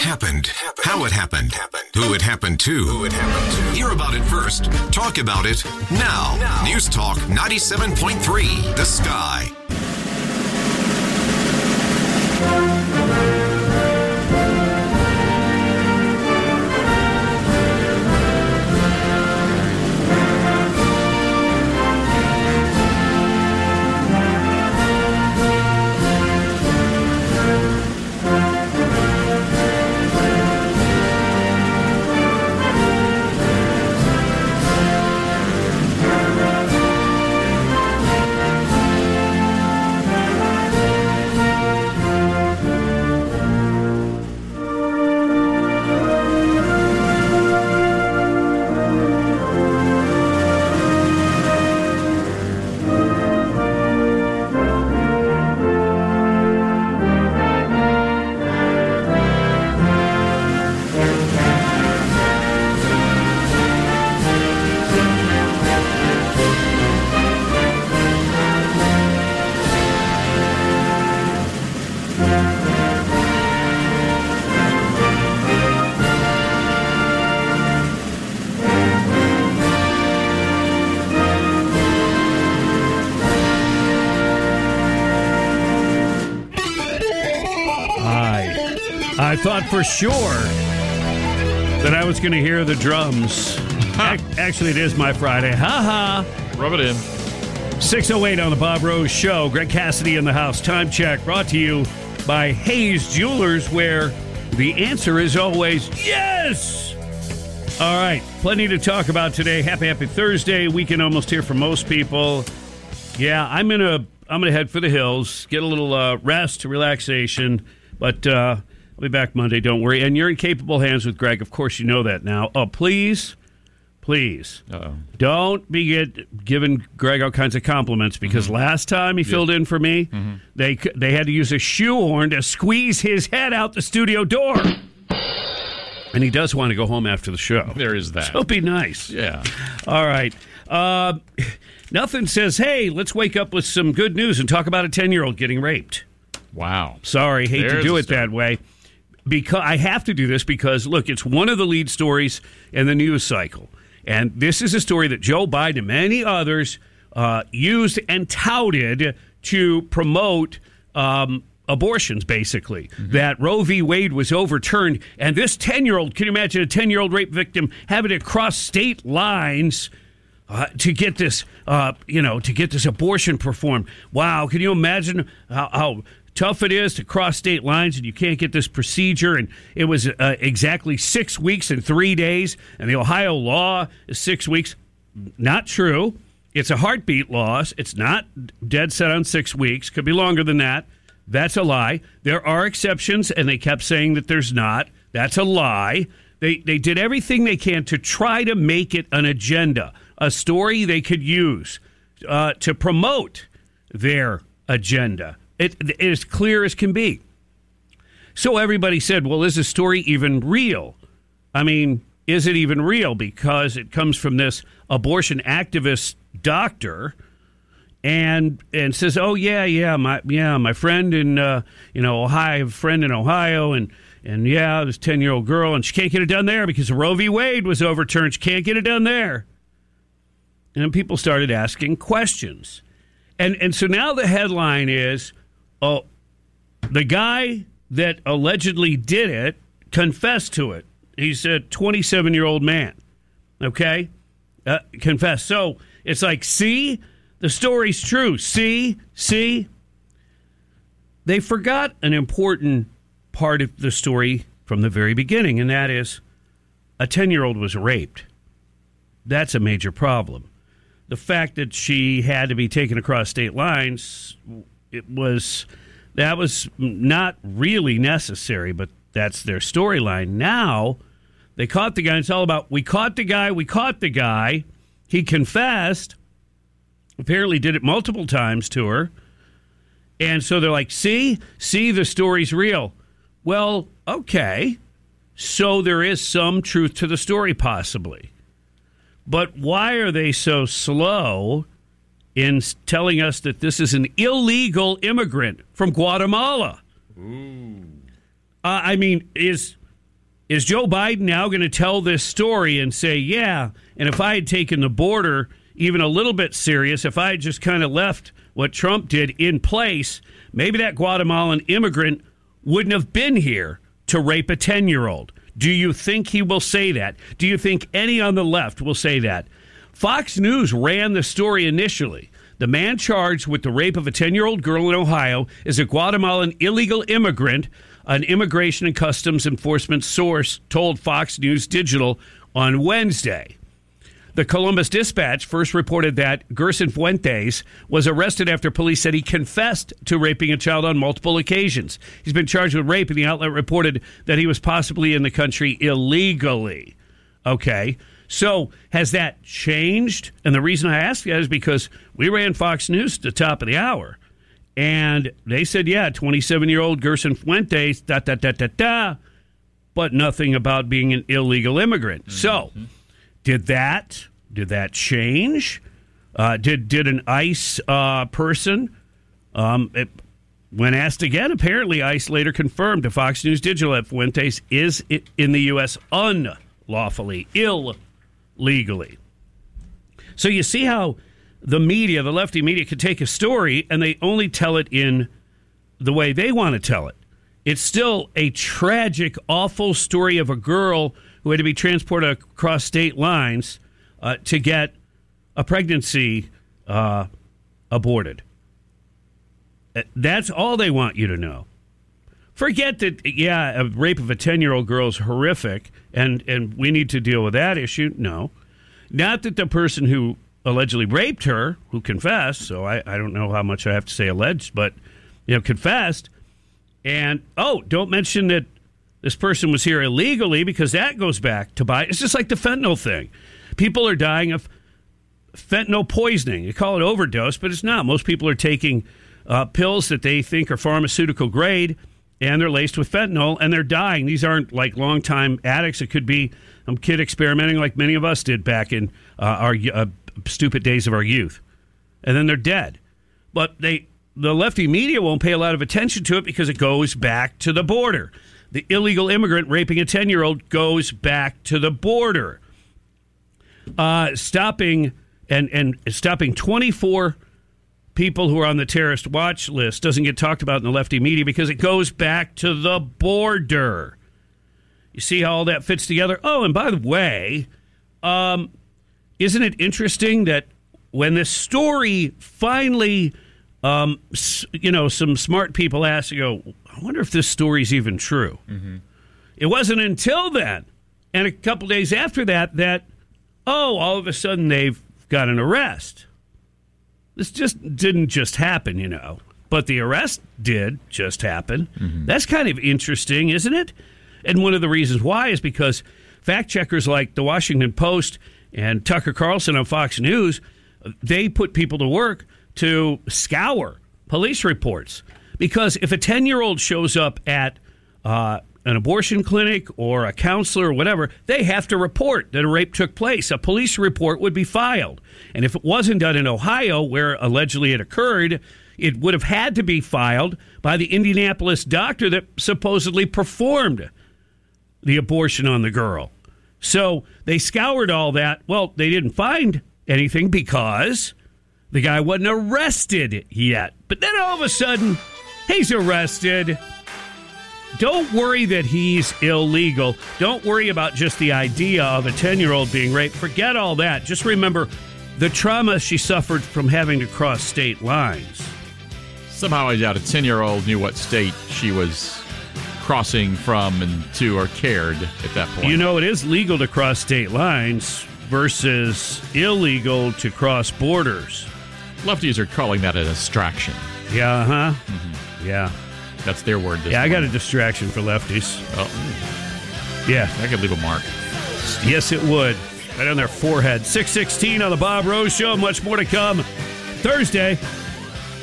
happened? How it happened? Who it happened to? Who it happened to? Hear about it first. Talk about it now. News Talk 97.3 The Sky. I, I thought for sure that I was going to hear the drums. Ac- Actually, it is my Friday. Ha ha. Rub it in. 608 on the Bob Rose Show. Greg Cassidy in the house. Time check brought to you by Hayes Jewelers, where the answer is always yes. All right, plenty to talk about today. Happy, happy Thursday. Weekend almost here for most people. Yeah, I'm gonna I'm gonna head for the hills, get a little uh, rest, relaxation, but uh, I'll be back Monday. Don't worry. And you're in capable hands with Greg. Of course, you know that now. Oh, please, please. Uh-oh. Don't be get, giving Greg all kinds of compliments because Mm-hmm. last time he filled in for me, they c- they had to use a shoehorn to squeeze his head out the studio door. And he does want to go home after the show. There is that. So be nice. Yeah. All right. Uh, nothing says, hey, let's wake up with some good news and talk about a 10 year old getting raped. Wow. Sorry, hate There's to do it story. that way. Because I have to do this because look, it's one of the lead stories in the news cycle, and this is a story that Joe Biden and many others uh, used and touted to promote um, abortions. Basically, Mm-hmm. that Roe v. Wade was overturned, and this ten-year-old can you imagine a ten-year-old rape victim having to cross state lines? uh, to get this, uh, you know, to get this abortion performed. Wow, can you imagine how, how tough it is to cross state lines and you can't get this procedure? And it was uh, exactly six weeks and three days, and the Ohio law is six weeks. Not true. It's a heartbeat loss. It's not dead set on six weeks. Could be longer than that. That's a lie. There are exceptions, and they kept saying that there's not. That's a lie. They they did everything they can to try to make it an agenda, a story they could use uh, to promote their agenda. It, it is clear as can be. So everybody said, "Well, is the story even real?" I mean, is it even real? Because it comes from this abortion activist doctor and and says, "Oh yeah, yeah, my yeah, my friend in uh, you know Ohio, friend in Ohio, and and yeah, this ten year old girl, and she can't get it done there because Roe v. Wade was overturned. She can't get it done there." And people started asking questions, and and so now the headline is, "Oh, the guy that allegedly did it confessed to it. He's a 27 year old man. Okay, uh, confessed. So it's like, see." The story's true. See? See? They forgot an important part of the story from the very beginning, and that is a 10 year old was raped. That's a major problem. The fact that she had to be taken across state lines, it was that was not really necessary, but that's their storyline. Now they caught the guy. It's all about we caught the guy, we caught the guy. He confessed apparently did it multiple times to her. And so they're like, see, see, the story's real. Well, okay. So there is some truth to the story, possibly. But why are they so slow in telling us that this is an illegal immigrant from Guatemala? Uh, I mean, is Is Joe Biden now going to tell this story and say, yeah, and if I had taken the border even a little bit serious, if I had just kind of left what Trump did in place, maybe that Guatemalan immigrant wouldn't have been here to rape a 10 year old. Do you think he will say that? Do you think any on the left will say that? Fox News ran the story initially. The man charged with the rape of a 10 year old girl in Ohio is a Guatemalan illegal immigrant, an Immigration and Customs Enforcement source told Fox News Digital on Wednesday. The Columbus Dispatch first reported that Gerson Fuentes was arrested after police said he confessed to raping a child on multiple occasions. He's been charged with rape, and the outlet reported that he was possibly in the country illegally. Okay. So has that changed? And the reason I ask that is because we ran Fox News at the top of the hour. And they said, yeah, 27 year old Gerson Fuentes, da, da, da, da, da, but nothing about being an illegal immigrant. Mm-hmm. So did that did that change? Uh, did did an ICE uh, person, um, it, when asked again, apparently ICE later confirmed to Fox News Digital that Fuentes is in the U.S. unlawfully, illegally. So you see how the media, the lefty media, could take a story and they only tell it in the way they want to tell it. It's still a tragic, awful story of a girl who had to be transported across state lines uh, to get a pregnancy uh, aborted. Uh, that's all they want you to know. Forget that, yeah, a rape of a 10 year old girl is horrific and, and we need to deal with that issue. No. Not that the person who allegedly raped her, who confessed, so I, I don't know how much I have to say alleged, but, you know, confessed. And, oh, don't mention that this person was here illegally because that goes back to buy. It's just like the fentanyl thing. People are dying of fentanyl poisoning. You call it overdose, but it's not. Most people are taking uh, pills that they think are pharmaceutical grade and they're laced with fentanyl and they're dying. These aren't like long time addicts. It could be a kid experimenting like many of us did back in uh, our uh, stupid days of our youth. And then they're dead. But they the lefty media won't pay a lot of attention to it because it goes back to the border. The illegal immigrant raping a 10 year old goes back to the border uh, stopping and and stopping 24 people who are on the terrorist watch list doesn't get talked about in the lefty media because it goes back to the border. You see how all that fits together? Oh, and by the way, um, isn't it interesting that when this story finally, um, you know, some smart people asked, you go, I wonder if this story's even true. Mm-hmm. It wasn't until then, and a couple days after that, that oh, all of a sudden they've got an arrest. This just didn't just happen, you know. But the arrest did just happen. Mm-hmm. That's kind of interesting, isn't it? And one of the reasons why is because fact checkers like the Washington Post and Tucker Carlson on Fox News, they put people to work to scour police reports. Because if a 10 year old shows up at uh, an abortion clinic or a counselor or whatever, they have to report that a rape took place. A police report would be filed. And if it wasn't done in Ohio, where allegedly it occurred, it would have had to be filed by the Indianapolis doctor that supposedly performed the abortion on the girl. So they scoured all that. Well, they didn't find anything because the guy wasn't arrested yet. But then all of a sudden, he's arrested. Don't worry that he's illegal. Don't worry about just the idea of a 10 year old being raped. Forget all that. Just remember the trauma she suffered from having to cross state lines. Somehow I doubt a 10 year old knew what state she was crossing from and to or cared at that point. You know, it is legal to cross state lines versus illegal to cross borders. Lefties are calling that a distraction. Yeah, huh? Mm-hmm. Yeah. That's their word. yeah, morning. I got a distraction for lefties. Oh, yeah, that could leave a mark. Yes, it would. Right on their forehead. Six sixteen on the Bob Rose Show. Much more to come Thursday.